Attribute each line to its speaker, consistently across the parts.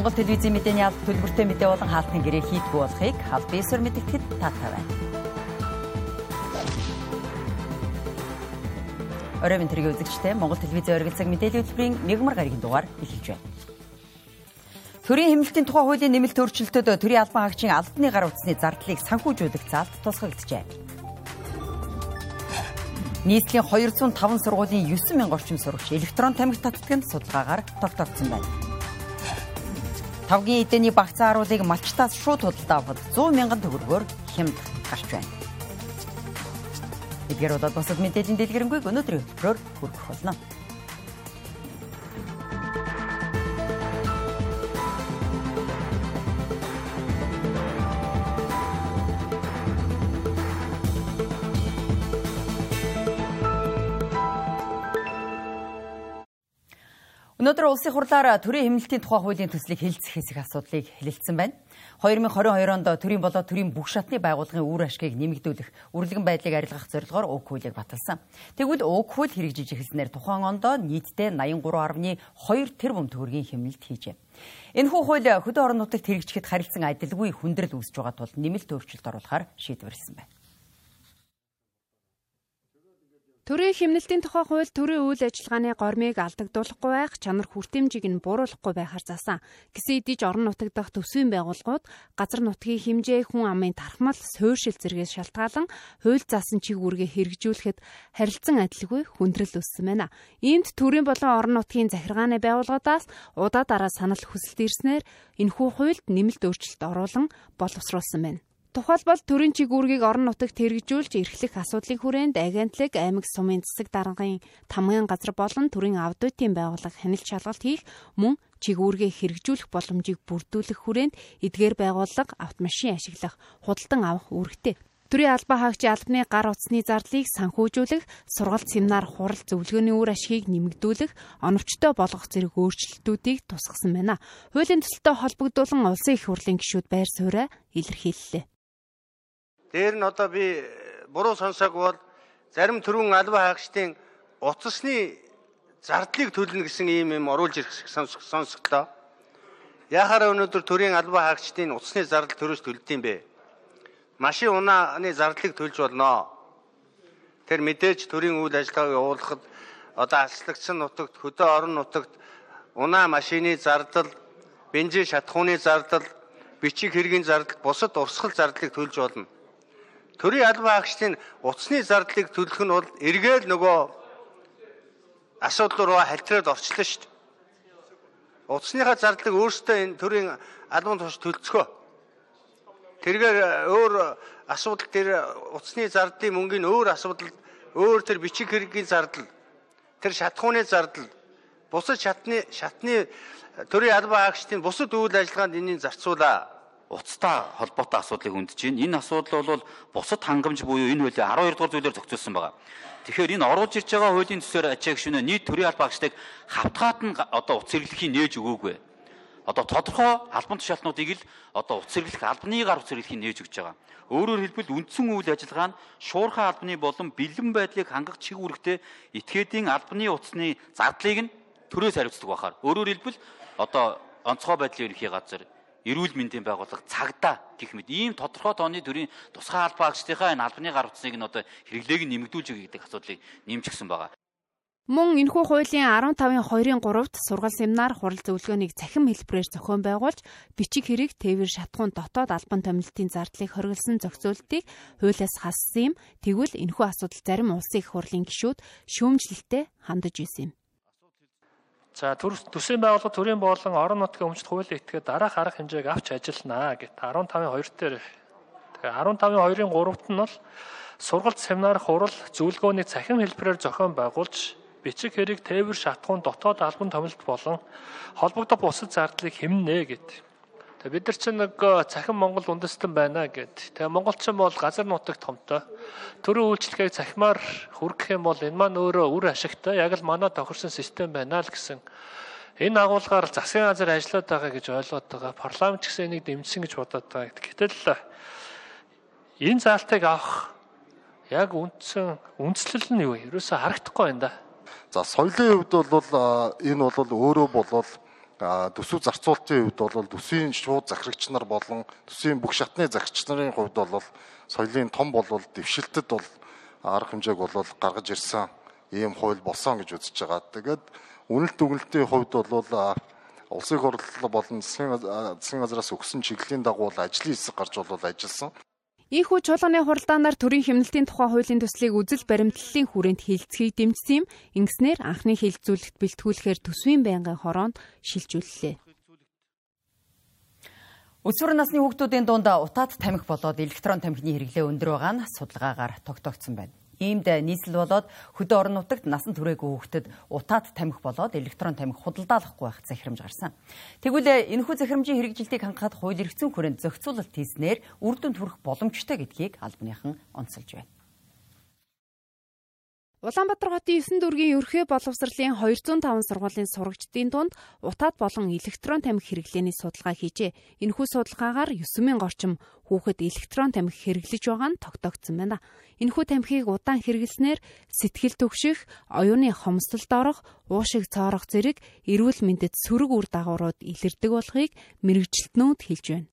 Speaker 1: Монгол телевизийн мэдээний алба төлбөртэй мэдээ болон хаалтны гэрээ хийдгүү болохыг аль биесээр мэдгэхэд таатай байна. Оройн тэргийн үзэгчтэй Монгол телевизийн оргил цаг мэдээллийн хөтөлбөрийн мегмар гарагийн дугаар эхэлж байна. Төрийн хэмнэлтийн тухай хуулийн нэмэлт өөрчлөлтөд төрийн албан хаагчийн албаны гар утасны зардлыг санхүүжүүлэх заалт тусгаглажээ. Нийслэлийн 205 сургуулийн 9000 орчим сурагч электрон тамхи татдагт судалгаагаар тогтоогдсон байна. Тавгийн эдэний багцаа харуулыг малчтаас шууд худалдаа авахд 100 мянган төгрөгөөр хямд гарч байна. Эдгээр удаад босод мэдээллийн дэлгэрэнгүй өнөөдрийн хөтөлбөрөөр хүргэх болно. Өнөөдөр улсын хурлаар төрийн хэмнэлтийн тухай хуулийн төслийг хэлэлцэх хэсэг асуудлыг хэлэлцсэн байна. 2022 онд төрийн болоод төрийн бүх шатны байгууллагын үр ашгийг нэмэгдүүлэх үрлэгэн байдлыг арилгах зорилгоор уг хуулийг баталсан. Тэгвэл уг хууль хэрэгжиж эхэлснээр тухайн онд нийтдээ 83.2 тэрбум төгрөгийн хэмнэлт хийжээ. Энэхүү хууль хөдөө орон нутагт хэрэгжихэд харилцан адилгүй хүндрэл үүсэж байгаа тул нэмэлт өөрчлөлт оруулахаар шийдвэрлсэн байна.
Speaker 2: Төрийн хэмнэлтийн тухай хууль төрийн үйл ажиллагааны гормыг алдагдуулахгүй байх, чанар хүртээмжийг нь бууруулахгүй байхаар заасан. Гэсэн идэж орон нутаг дахь төсвийн байгууллагууд газар нутгийн хэмжээ, хүн амын тархмал, суурьшил зэргээс шалтгаалan хууль заасан чиг үүргээ хэрэгжүүлэхэд харилцан адилгүй хүндрэл өссөн байна. Иймд төрийн болон орон нутгийн захиргааны байгууллагуудаас удаа дараа санал хүсэлт ирснээр энэхүү хуульд нэмэлт өөрчлөлт оруулан боловсруулсан байна. Тухайлбал төрийн чигүүргийг орон нутагт хэрэгжүүлж эрхлэх асуудлын хүрээнд агентлаг, аймаг сумын засаг даргын тамгын газар болон төрийн аудитын байгууллага хяналт шалгалт хийх мөн чигүүргээ хэрэгжүүлэх боломжийг бүрдүүлэх хүрээнд эдгээр байгууллага автомашин ашиглах, худалдан авах үүрэгтэй. Төрийн албан хаагчийн албаны гар утасны зардлыг санхүүжүүлэх, сургалт семинар хурал зөвлөгөөний үр ашгийг нэмэгдүүлэх, оновчтой болгох зэрэг өөрчлөлтүүдийг тусгасан байна. Хуулийн төсөлтөд холбогдуулан улсын их хурлын гишүүд байр сууриа илэрхийллээ.
Speaker 3: Дээр нь одоо би буруу сонсоог бол зарим төрүн албан хаагчдын утасны зардлыг төлнө гэсэн ийм юм оруулж ирэх сонсогдоо. Яхаараа өнөөдөр төрийн албан хаагчдын утасны зардал төрөөс төлдөг юм бэ? Машин унааны зардлыг төлж болно. Тэр мэдээж төрийн үйл ажиллагааг явуулахад одоо алслагдсан нутагт хөдөө орон нутагт унаа машины зардал, бензин шатхууны зардал, бичиг хэргийн зардал, бусад урсгал зардлыг төлж болно төрийн албан хаагчдын утасны зардлыг төлөх нь бол эргээл нөгөө асуудал руу халтраад орчлоо шүү дээ. Утасныхаа зардлыг өөрсдөө энэ төрийн албан тушаал төлцгөө. Тэргээр өөр асуудал тэр утасны зардлын мөнгөний өөр асуудал өөр тэр бичиг хэргийн зардал тэр шатхууны зардал бусад шатны шатны төрийн албан хаагчдын бусад үйл ажиллагаанд энэний зарцуулаа
Speaker 4: уцтай холбоотой асуудлыг үндэж байна. Энэ асуудал бол бусад хангамж буюу энэ хуулийн 12 дугаар зүйлээр зохицуулсан байгаа. Тэгэхээр энэ оруулж ирж байгаа хуулийн төсөөр ачаа гүшүүнэ нийт төрийн албаа агчдыг хавтгаад нь одоо утас хэрэглэхийг нээж өгөөгүй. Одоо тодорхой албан тушаалтнуудыг л одоо утас хэрэглэх албаны гар утас хэрэглэхийг нээж өгч байгаа. Өөрөөр хэлбэл үндсэн үйл ажиллагаа нь шуурхай албаны болон бэлэн байдлыг хангах чиг үүрэгтэй этгээдийн албаны утасны зардлыг нь төрөөс хариуцдаг бахаар. Өөрөөр хэлбэл одоо онцгой байдлын ерөнхий газар эрүүл мэндийн байгууллага цагдаа гэх мэт ийм тодорхой тооны төрлийн тусгай албаа агчдынхаа энэ албаны гар утсныг нь одоо хэрэглээг нь нэмэгдүүлж өгье гэдэг асуудлыг нэмчихсэн байгаа.
Speaker 2: Мөн энэхүү хуулийн 15-ын 2-ын 3-т сургал семинар хурал зөвлөгөөнийг цахим хэлбэрээр зохион байгуулж бичиг хэрэг тээвэр шатхуун дотоод албан томилтын зардлыг хориглосон зохицуултыг хуулиас хассан юм. Тэгвэл энэхүү асуудал зарим улсын их хурлын гишүүд шүүмжлэлтэй хандаж исэн юм.
Speaker 5: За төсвийн байгууллага төрийн болон орон нутгийн өмчт хуулийн этгээд дараах арга хэмжээг авч ажиллана гэт 15-ын 2 дээр тэгээ 15-ын 2-ын 3-т нь бол сургалт семинар хурал зөвлөгөөний цахим хэлбэрээр зохион байгуулж бичиг хэрэг тээвэр шатхуун дотоод албан томилт болон холбогдох бусад зардлыг хэмнэ гэдэг. Тэгээ бид нар чинь нэг цахим Монгол үндэстэн байна гэд. Тэгээ монголчин бол газар нутаг томтой. Төрийн үйлчлэгийг цахимаар хүргэх юм бол энэ маань өөрөө үр ашигтай яг л манай тохирсон систем байна л гэсэн. Энэ агуулгаар засгийн газар ажиллаад байгаа гэж ойлгоод байгаа. Парламент ч гэсэн энийг дэмжсэн гэж бодоод байгаа. Гэтэл энэ заалтыг авах яг үндсэн үндслэл нь юу? Ерөөсө харагдахгүй байна да.
Speaker 6: За соёлын хувьд бол энэ бол өөрөө болвол төсөв зарцуулалтын хувьд бол төсвийн шууд захирагч нар болон төсвийн бүх шатны захирагч нарын хувьд бол соёлын том болвол дэвшилтэд бол арга хэмжээг бол гаргаж ирсэн ийм хууль болсон гэж үзэж байгаа. Тэгээд үнэлт дүгнэлтийн хувьд бол улсын хурлал болон засгийн газраас өгсөн чиглэлийн дагуу ажлын хэсэг гарч бол ажилласан.
Speaker 2: Ийхүү чуулганы хуралдаанаар төрийн хэмнэлтийн тухай хуулийн төслийг үзэл баримтлалын хүрээнд хилцхийг дэмжсэн юм. Ингэснээр анхны хилцүүлэгт бэлтгүүлэхээр төсвийн байнгын хороонд шилжүүллээ.
Speaker 1: Өсвөр насны хүүхдүүдийн дунд утаад тамхи болоод электрон тамхины хэрэглээ өндөр байгаа нь судалгаагаар тогтоогдсон байна. Иймд нийслэл болоод хөдөө орон нутагт насан туршаагүй хүүхдэд утаад тамхи болоод электрон тамхи худалдаалахгүй байх захирамж гарсан. Тэгвэл энэхүү захирамжийн хэрэгжилтийг хангахад хууль эрх зүйн хүрээнд зохицуулалт хийснээр үр дүнд хүрэх боломжтой гэдгийг албаныхан онцолж байна.
Speaker 2: Улаанбаатар хотын 9 дүүргийн ерхий боловсролын 205 сургуулийн сурагчдын дунд утаад болон электрон тамхи хэрэглээний судалгаа хийжээ. Энэхүү судалгаагаар 9000 орчим хүүхэд электрон тамхи хэрэглэж байгаа нь тогтоогдсон байна. Энэхүү тамхиг удаан хэрэглэснээр сэтгэл түгших, оюуны хомсдолд орох, уушиг цоорох зэрэг эрүүл мэндэд сөрөг үр дагаврууд илэрдэг болохыг мэрэгжилтнүүд хэлж байна.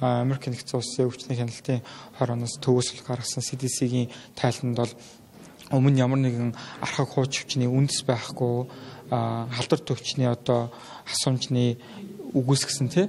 Speaker 7: Америк нэгдсэн улсын өвчтний хяналтын хорооноос төвөөсөл гаргасан CDC-гийн тайлбарт бол өмнө ямар нэгэн архаг хууч хүчний үндэс байхгүй халдвар төвчний одоо асуумжны үгүйсгсэн тий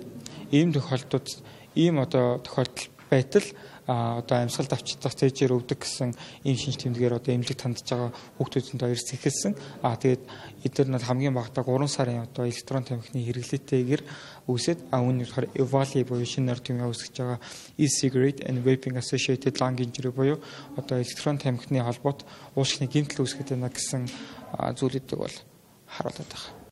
Speaker 7: ийм тохиолдолд ийм одоо тохиолдол байтал одоо амьсгалд авчдах цээжээр өвдөг гэсэн ийм шинж тэмдгээр одоо эмнэлэг тандж байгаа хүүхдүүдэнд хоёрс ихэлсэн. А тэгээд эдгээр нь хамгийн багадаа 3 сарын одоо электрон тамхины хэрэглээтэйгээр үүсээд а үүний болохоор Evali буюу шинэ нар тэмээ үүсгэж байгаа e-cigarette and vaping associated lung injury буюу одоо электрон тамхины холбоот уушгины гэмтэл үүсгэж байна гэсэн зүйлүүдийг бол харуулдаг байна.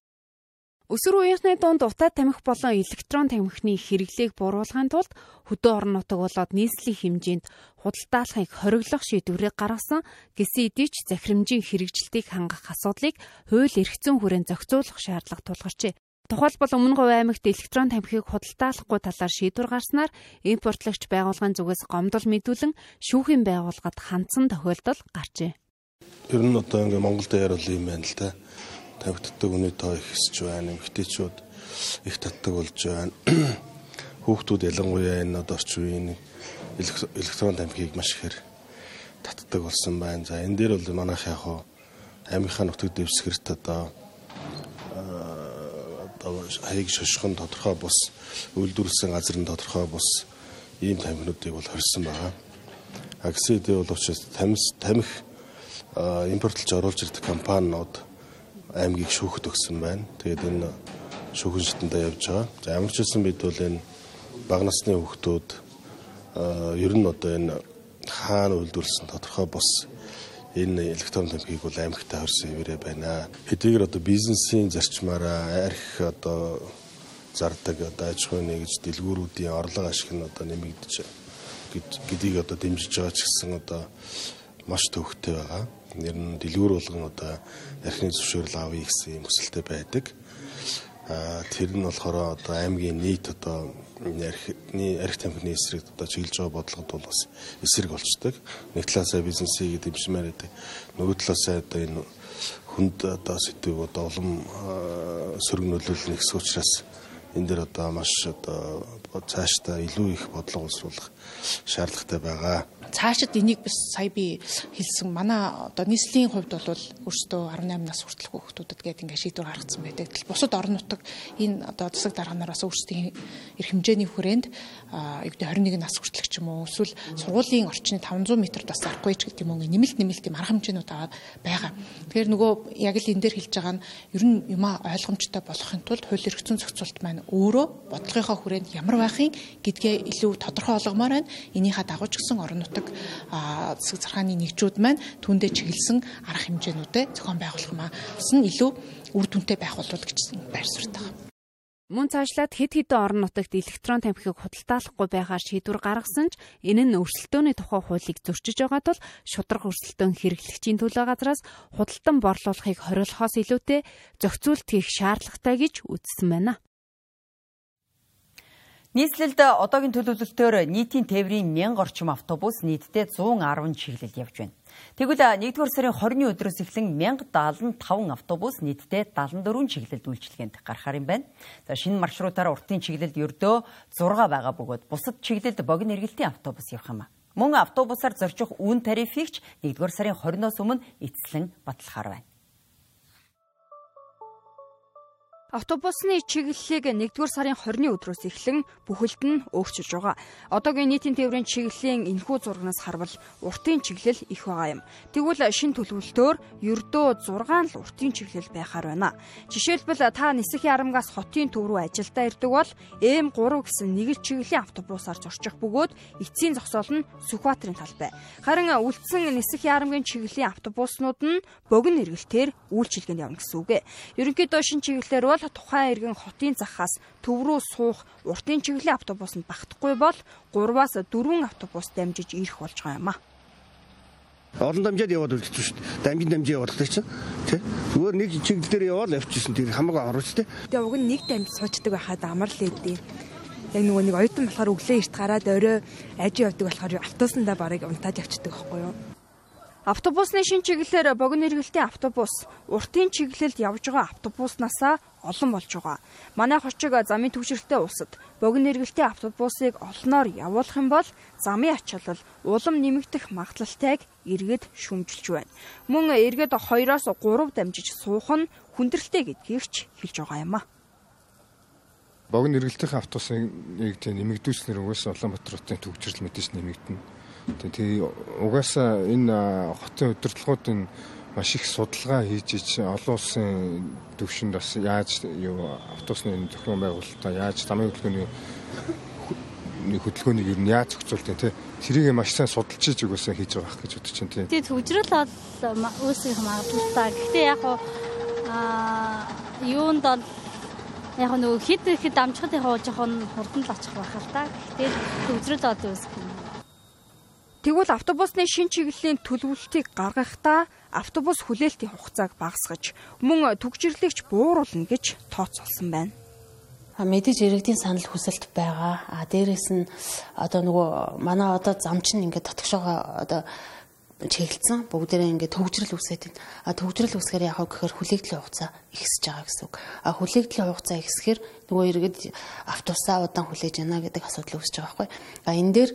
Speaker 2: Өсвөр үеийнхний дунд утаа тамхи болон электрон тамхины хэрэглээг бууруулахын тулд хөдөө орон нутаг болоод нийслэлийн хэмжээнд худалдаалахыг хориглох шийдвэрийг гаргасан гэсэн эдий ч захирамжийн хэрэгжилтийг хангах асуудлыг хууль эрх зүйн хүрээнд зохицуулах шаардлага тулгарчээ. Тухайлбал өмнө говь аймагт электрон тамхиг худалдаалахгүй талаар шийдвэр гарснаар импортлагч байгууллагын зүгээс гомдол мэдүүлэн шүүхийн байгууллагад хандсан тохиолдол гарчээ.
Speaker 8: Ер нь одоо ингээ Монгол дээр бол юм байна л да тавигддаг үний тоо их өсч байна. Эмэгтэйчүүд их татдаг болж байна. Хүүхдүүд ялангуяа энэ одоо орчин үеийн электрон тамхиг маш ихээр татдаг болсон байна. За энэ дээр бол манайх яг хуу амийнхаа нутаг дэвсгэрт одоо одоо хаяг шошхон тодорхой бус үйлдвэрлэсэн газрын тодорхой бус ийм тамхинуудыг бол хорьсон байгаа. Аксид бол учраас тамхи тамхи импортлж оруулж ирдэг компаниуд аймгийг шүүхэд өгсөн байна. Тэгээд энэ шүүхэн шатандаа явж байгаа. За ямар ч хэлсэн бид бол энэ бага насны хүүхдүүд ер нь одоо энэ хаана үйлдвэрлэсэн тодорхой бос энэ электрон тамхиг бол аймагтаа хорсон хэвээрээ байна. Хэдийгээр одоо бизнесийн зарчмаараа арх одоо зардаг одоо аж ахуйн нэгж дэлгүүрүүдийн орлого ашиг нь одоо нэмэгдэж гэдгийг одоо дэмжиж байгаа ч гэсэн одоо маш төвхтэй байгаа нэр нь дэлгүүр болгон одоо архины зөвшөөрөл авъя гэсэн юм хүсэлтэй байдаг. А тэр нь болохоор одоо аймгийн нийт одоо архины арх тамхины эсрэг одоо чиглэж байгаа бодлогод бол бас эсрэг болчдөг. Нэг талаасаа бизнесийг дэмжмээр байдаг. Нөгөө талаасаа одоо энэ хүнд одоо сэтгүүг одоо улам сөрөг нөлөөлөл нэгсэх учраас энэ дэр одоо маш одоо цаашдаа илүү их бодлого боловсруулах шаардлагатай байгаа
Speaker 9: цаашид энийг бас сая би хэлсэн манай одоо нийслэлийн хувьд бол өөрсдөө 18 нас хүртэлх хүүхдүүдэд гээд ингээ шийдвэр гаргацсан байдаг. Тэгэл бусад орон нутаг энэ одоо засаг дарганараас өөрсдийн эрх хэмжээний хүрээнд гэдэг 21 нас хүртэлх ч юм уу эсвэл сургуулийн орчны 500 м-д бас зарахгүй ч гэдэг юм уу нэмэлт нэмэлт юм арга хэмжээнүүд байгаа. Тэгэхээр нөгөө яг л энэ дээр хэлж байгаа нь ер нь юмаа ойлгомжтой болгохын тулд хууль эрх зүйн зохицуулт маань өөрөө бодлогынхоо хүрээнд ямар байхын гэдгээ илүү тодорхой олгомоор байна. Энийхээ дагуу ч гэсэн орон нутаг байдаг засаг зархааны нэгжүүд маань түүндээ чиглэсэн арга хэмжээнүүдэд зохион байгуулах юм аа. Бас нь илүү үр дүнтэй байх болов гэж байр суурьтай байна.
Speaker 2: Мөн цаашлаад хэд хэдэн орон нутагт электрон тамхиг худалдаалахгүй байгаар шийдвэр гаргасан ч энэ нь өрсөлдөөний тухай хуулийг зөрчиж байгаа тул шудраг өрсөлдөөн хэрэглэгчийн төлөө газраас худалдан борлуулахыг хориглохоос илүүтэй зохицуулт хийх шаардлагатай гэж үзсэн байна.
Speaker 1: Нийслэлд одоогийн төлөвлөлтөөр нийтийн тээврийн 1000 орчим автобус нийтдээ 110 чиглэл явж байна. Тэгвэл 1-р сарын 20-ны өдрөөс эхлэн 1075 автобус нийтдээ 74 чиглэлд үйлчилгээнд гарахаар юм байна. За шинэ маршрутаар уртын чиглэлд ердөө 6 байгаа бөгөөд бусад чиглэлд богино эргэлтийн автобус явах юм а. Мөн автобусаар зорчих үн тарифыг ч 1-р сарын 20-ноос өмнө эцэслэн батлахаар байна.
Speaker 10: Автобусны чиглэлийг 1-р сарын 20-ны өдрөөс эхлэн бүхэлд нь өөрчилж байгаа. Одоогийн нийтийн тээврийн чиглэлийн энэхүү зургаас харвал уртын чиглэл их байгаа юм. Тэгвэл шин төлөвлөлтөөр ердөө 6 л уртын чиглэл байхаар байна. Жишээлбэл та Нисэхийн арамгаас хотын төв рүү ажилдаа ирдэг бол М3 гэсэн нэг чиглэлийн автобусаар зорчих бөгөөд эцсийн зогсоол нь Сүхбаатарын талбай. Харин үлдсэн Нисэхийн арамгийн чиглэлийн автобуснууд нь богино эргэлтээр үйлчилгээнд явна гэсэн үг. Ерөнхийдөө шин чиглэлээр бол тухайн иргэн хотын захаас төв рүү суух уртын чиглэлийн автобусанд багтахгүй бол 3-аас 4 автобус дамжиж ирэх болж байгаа юм а.
Speaker 11: Олон дамжаад яваад үлдчихсэн шүү дээ. Дамжин дамжин яваад л чинь тий. Зүгээр нэг чиглэл дээр яваад явчихсан тэр хамаагүй оруулж тий.
Speaker 12: Тэгээ уг нь нэг дамж суучдаг байхад амар л эдээ. Яг нөгөө нэг оюутан болохоор өглөө эрт гараад орой ажи явдаг болохоор автобусандаа барыг унтаад явчихдаг байхгүй юу?
Speaker 10: Автобусны шин чиглэлээр богино эргэлтийн автобус уртын чиглэлд явж байгаа автобуснасаа олон болж байгаа. Манай хочиг замын түвшрэлтэй улсад богино эргэлтийн автобусыг олноор явуулах юм бол замын ачаалал улам нэмэгдэх магадлалтайг иргэд шүмжилж байна. Мөн иргэд 2-оос 3 дамжиж суух нь хүндрэлтэй гэдгийг ч хэлж байгаа юм а.
Speaker 13: Богино эргэлтийн автобусыг нэмэгдүүлснээр угаасаа Улаанбаатар хотын төвчрэл мэдээж нэмэгдэнэ Тэгээ угаасаа энэ хотын удирдлагуудын маш их судалгаа хийж ич олон улсын төвшөнд бас яаж юу автобусны зохион байгуулалтаа яаж замын хөдөлгөөний хөдөлгөөнийг ер нь яаж зохицуулдаг те тэрийг маш сайн судалж иж угаасаа хийж байгаа гэж бодож байна тийм.
Speaker 14: Тэгээ төвжрэл бол үүсэх магадaltaа. Гэхдээ яг аа юунд бол яг нөгөө хит хэд амжихад яг жоохон хурдан л очих байх л та. Гэхдээ төвжрэл бол юм.
Speaker 10: Тэгвэл автобусны шин чиглэлийн төлөвлөлтийг гаргахдаа автобус хүлээлтийн хугацааг багасгаж мөн түгжирлэгч бууруулна гэж тооцоолсон байна.
Speaker 15: Мэдээж иргэдийн санал хүсэлт байгаа. А дээрэс нь одоо нөгөө манай одоо зам чинь ингээд дотгошоо одоо чиглэлсэн бүгдээрээ ингээд төгжрөл үсээд байна. А төгжрөл үсгээр яг гэхээр хүлээгдлийн хугацаа ихсэж байгаа гэсэн үг. А хүлээгдлийн хугацаа ихсэхээр нөгөө иргэд автобусаа удаан хүлээж яана гэдэг асуудал үүсэж байгаа байхгүй. А энэ дээр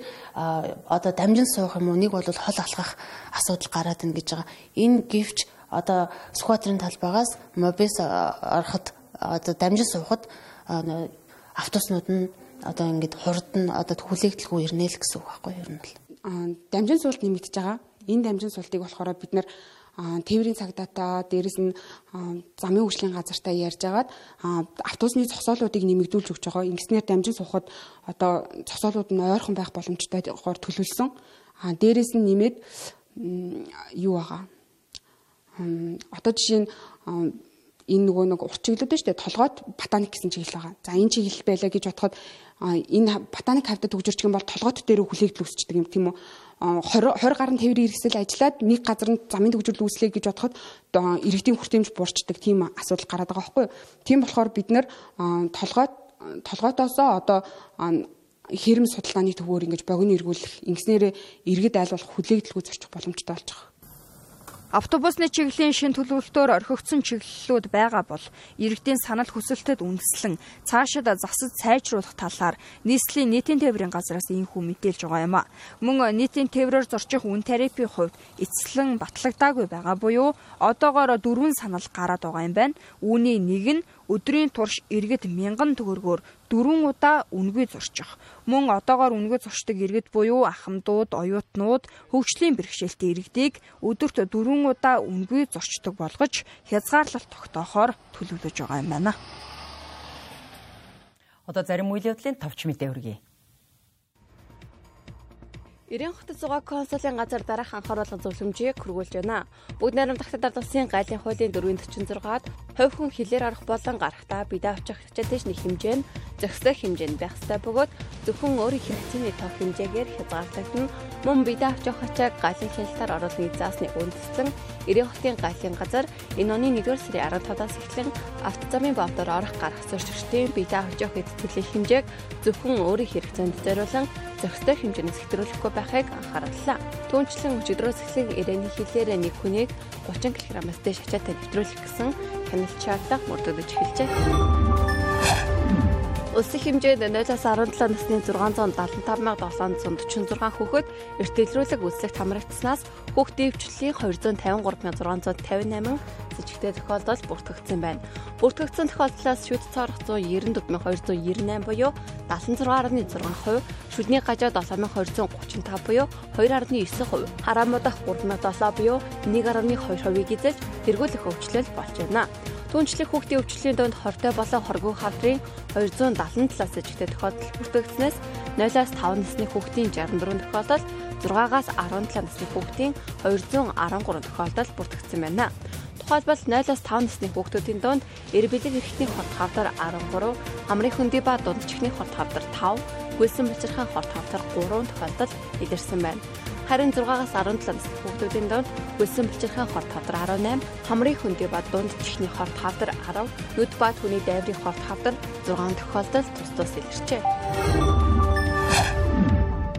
Speaker 15: одоо дамжин суух юм уу нэг бол хол алхах асуудал гараад ин гэж байгаа. Энэ гівч одоо Сүхбаатарын талбайгаас мобис ороход одоо дамжин суухад автобуснууд нь одоо ингээд хурд нь одоо хүлээгдэлгүй ирнэ л гэсэн үг байхгүй юу ер нь л.
Speaker 16: Дамжин суулт нэмэгдэж байгаа энэ дамжин суултыг болохоор бид нэр тээврийн цагдаатай дээрэс нь замын хөгжлийн газартаа ярьж агаад автобусны зогсоолуудыг нэмэгдүүлж өгч байгаа. Ингэснээр дамжин суухад одоо зогсоолууд нь ойрхон байх боломжтойгоор төлөвлөсөн. А дээрэс нь нэмээд юу байгаа. Одоо жишээ нь энэ нөгөө нэг урт чиглэлүүд шүү дээ толгойд ботаник гэсэн чиглэл байгаа. За энэ чиглэл байлаа гэж бодоход энэ ботаник хавьдад төгжөрч юм бол толгойд дээр хүлээгдэл үүсчдэг юм тийм үү 20 20 гаруй тээврийн хэрэгсэл ажиллаад нэг газар нь замын төгжрөл үүслэе гэж бодоход иргэдийн хүртээмж буурчдаг тийм асуудал гараад байгаа байхгүй юу. Тийм болохоор бид нэр толгой толгойтоосоо одоо хэрэм судалгааны төвөөр ингэж богино эргүүлэх ингэснээр иргэд айлуулах хүлээгдэлгүй зорчих боломжтой болж байгаа.
Speaker 10: Автобусны чиглэлийн шин төлөвлөлтөөр орхигдсон чиглэлүүд байгаа бол иргэдийн санал хүсэлтэд үндэслэн цаашид засаж сайжруулах талаар нийслэлийн нийтийн тээврийн газраас ийхүү мэдээлж байгаа юм а. Мөн нийтийн тээврээр зорчих үн тарифын хувьд эцэслэн батлагдаагүй байгаа буюу одоогоор дөрвөн санал гараад байгаа юм байна. Үүний нэг нь өдрийн турш иргэд мянган төгрөгөөр дөрвөн удаа үнгүй зорчих. Мөн одоогоор үнгүй зорчдог иргэд буюу ахмадууд, оюутнууд, хөгжлийн бэрхшээлтэй иргэдийг өдөрт дөрвөн удаа үнгүй зорчдог болгож хязгаарлалт тогтоохоор төлөвлөж байгаа юм байна.
Speaker 1: Одоо зарим үйл явдлын товч мэдээ хүргэе.
Speaker 17: Ирэн хотод зугаа консулын газар дараах анхааруулга зөвлөмжийг хөргүүлж байна. Бүгд найрамдагтад улсын гайлын хуулийн 446-ад хувь хүн хилээр арах болон гарахтаа бидээ авчих хичээтэйш нэг хэмжээ нь зохистой хэмжээнд байх ёстой бөгөөд зөвхөн өөрийн хэрэгцээний тоо хэмжээгээр хязгаарлагдана. Мөн бидээ авчих хачааг галын хяналтаар оруулахыг заасны үндэслэн 90 хотын галын газар энэ оны 1-р сарын 15-аас эхлэн автозамын бовдоор орох гарах зорчигчдын бидээ авчих эцэцлийн хэмжээг зөвхөн өөрийн хэрэгцээнд зориулан зохистой хэмжээнээс хэтрүүлэхгүй байхыг анхаарлаа. Түүнчлэн өчигдрөөс эхлэн ирээний хилээр нэг хүнийг 30 кг-аас дээш ачаатай нэвтрүүлэх гэсэн хяналт шаардлага мөрдөгдөж эхэлжээ. Улсын хэмжээнд 0-аас 17 насны 675746 хүүхэд эрт дэлгэрүүлэг үзлэгт хамрагдсанаас хүүхдийн өвчлөлийн 253658 сэжигтэй тохиолдол бүртгэгдсэн байна. Бүртгэгдсэн тохиолдлоос шүд цорох 194298 буюу 76.6%, шүдний гажаа 7235 буюу 2.9%, хараамуудах 37 буюу 1.2%-ийг эзэлж тэргүүлэх өвчлөл болж байна. Түүнчлэх хүүхдийн өвчлөлийн донд хортой болон хоргүй хавдрын 277-аас жигтэй тохиолдол бүртгэгдснээс 0-аас 5 насны хүүхдийн 64 тохиолдол 6-аас 17 насны хүүхдийн 213 тохиолдол бүртгэгдсэн байна. Тухайлбал 0-аас 5 насны хүүхдүүдийн донд эр бэлэг эрхтний хорт хавдар 13, хамрын хөндөй ба дунд чихний хорт хавдар 5, гүйлсэн бочирхайн хорт хавдар 3 тохиолдол илэрсэн байна. Харин 6-аас 17 насны хүүхдүүдийн донд гүйлсэн бэлчирхэн хорт хавдар 18, хамрын хөндөй ба дунд чихний хорт хавдар 10, нүд ба түүний дайврын хорт хавдар 6 тохиолдолд тус тус илэрчээ.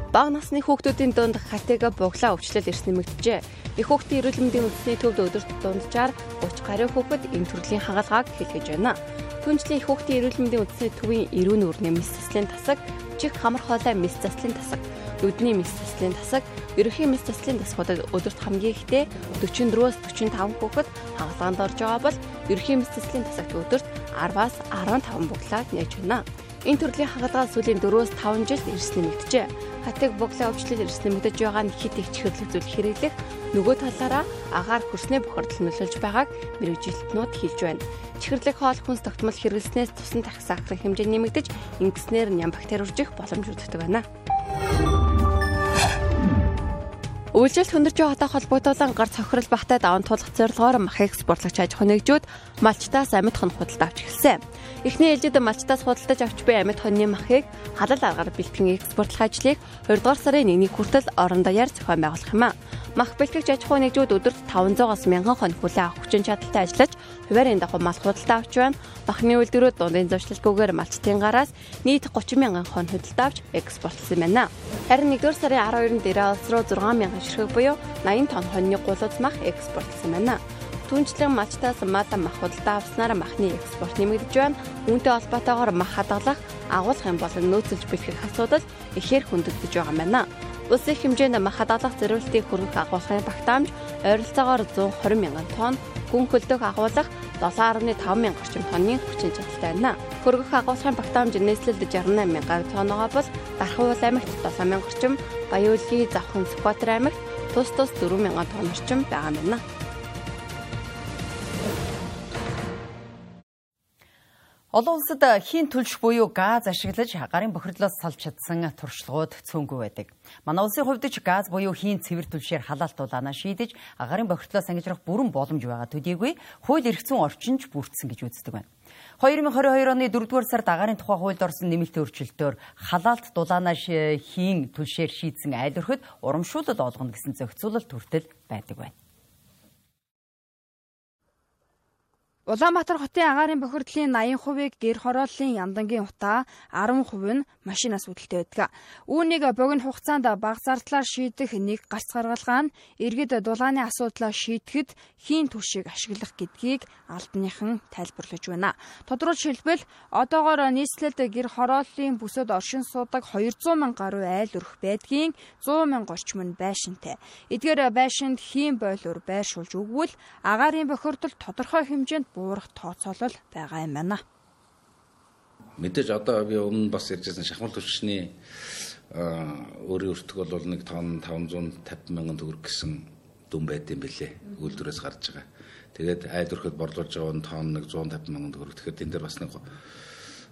Speaker 17: Бага насны хүүхдүүдийн дунд хатега буглаа өвчлөл эрс нэмэгдэжээ. Их хүүхдийн эрүүл мэндийн үндэсний төвд өдөрт дунджаар 30 гаруй хүүхэд энэ төрлийн хагалгааг хэлгэж байна. Түнчлэн их хүүхдийн эрүүл мэндийн үндэсний төвийн эрүүн үрнэ мис заслын тасаг, чих хамар хоолой мис заслын тасаг, нүдний мис заслын тасаг, ерөнхий мис заслын тасгуудад өдөрт хамгийн ихдээ 44-өөс 45 хүүхэд хагалгаанд орж байгаа бол ерөнхий мис заслын тасагт өдөрт 10-аас 15 буглаад нээж байна. Энэ төрлийн хагалгаа сүүлийн 4-өөс 5 жилд эрс нэмэгдэжээ. Хатыг буглаа өвчлөл эрс нэмэгдэж байгаа нь хит их чихэрлэг зүйл хэрэглэх нөгөө талаараа агаар хөрснөө бохирдол нөлөөлж байгааг мэрэгжилтнүүд хэлж байна. Чихэрлэг хоол хүнс тогтмол хэрэглэснээс тусан тарих сахарын хэмжээ нэмэгдэж, ингэснээр ням бактери үржих боломж үүддэг байна. Үйлчлэлт хүндэрч байгаатай холбогдуулан гар цохирол багтай даван тулах зорилгоор мах экспортлогч аж ахуй нэгжүүд малчтаас амьд хон худалдаа авч эхэлсэн. Эхний ээлжид малчтаас худалдаж авч буй амьд хоньны махыг халал аргаар бэлтгэн экспортлох ажлыг 2 дугаар сарын 1-ний хүртэл орон даяар зохион байгуулах юм а. Мах бэлтгэгч аж ахуй нэгжүүд өдөрт 500-аас 1000 хон хүлээ авах хүчин чадалтай ажиллаж хуваарийн дагуу мал худалдаа авч байна. Махны үйлдвэрүүд дундын зуршлалгүйгээр малчтын гараас нийт 30 мянган хон худалдаа авч экспортлсон байна. Харин 1-р сарын 12-нд Иран улс руу 6 мянган ширхэг буюу 80 тонн хоньны гулууз мах экспортлсон байна. Түнчлэн мачтаас мал мах худалдаа авснараа махны экспорт нэмэгдэж байна. Үүнтэй холбоотойгоор мах хадгалах, агуулгын болон нөөцөлж бэлтгэх асуудал ихээр хүндэгдэж байгаа юм байна. Улсын хэмжээнд мах хадгалах зэрүүлтийг хөргөх агуулгын багтаамж ойролцоогоор 120 мянган тонн, гүн хөлдөх агуулгах 7.5 мянга орчим тонны хүчин чадалтай байна. Хөргөх агуулгын багтаамж нийслэлд 68 мянган тонноо бол Дархуул аймагт 7 мянга орчим, Баяулгийн Завхан Сүхбаатар аймагт тус тус 4 мянган тонн орчим байгаа юм байна.
Speaker 1: Олон улсад хийн түлш буюу газ ашиглаж гарын бохирдлоос салж чадсан туршлагууд цөөнгүй байдаг. Манай улсын хувьд ч газ буюу хийн цэвэр түлшээр халаалт дулаанаа шийдэж гарын бохирдлоос ангижрах бүрэн боломж байгаа төдийгүй хууль эрх зүйн орчинч бүрдсэн гэж үздэг байна. 2022 оны 4-р сард агарын тухай хуульд орсон нэмэлтийн өөрчлөлтөөр халаалт дулаанаа хийн түлшээр шийдсэн айл өрхөд урамшуулал олгоно гэсэн зохицуулалт хүртэл байдаг байна.
Speaker 10: Улаанбаатар хотын агаарын бохирдлын 80%-ийг гэр хорооллын яндангийн утаа 10% нь машинаас үүдэлтэй байдаг. Үүнийг богино хугацаанд бага зардлаар шийдэх нэг гац гаргалгаа нь иргэд дулааны асуудлаа шийдэхэд хийн түвшийг ашиглах гэдгийг албаныхан тайлбарлаж байна. Тодорхой шилбэл одоогоор нийслэлд гэр хорооллын бүсэд оршин суудаг 200 мянга гаруй айл өрх байдгийн 100 мянга орчим нь байшинтай. Эдгээр байшинд хийн бойлоор байршуулж өгвөл агаарын бохирдол тодорхой хэмжээнд буурах тооцоолол байгаа юм байна.
Speaker 18: Мэдээж одоо би өмнө бас ярьжсэн шахмал төвчний өөрийн өртөг бол нэг тонн 550 мянган төгрөг гэсэн дүн байд юм бэлээ. Үйлдвэрээс гарч байгаа. Тэгээд айл өрхөд борлуулж байгаа нь тонн нэг 150 мянган төгрөг. Тэгэхээр энэ дээр бас нэг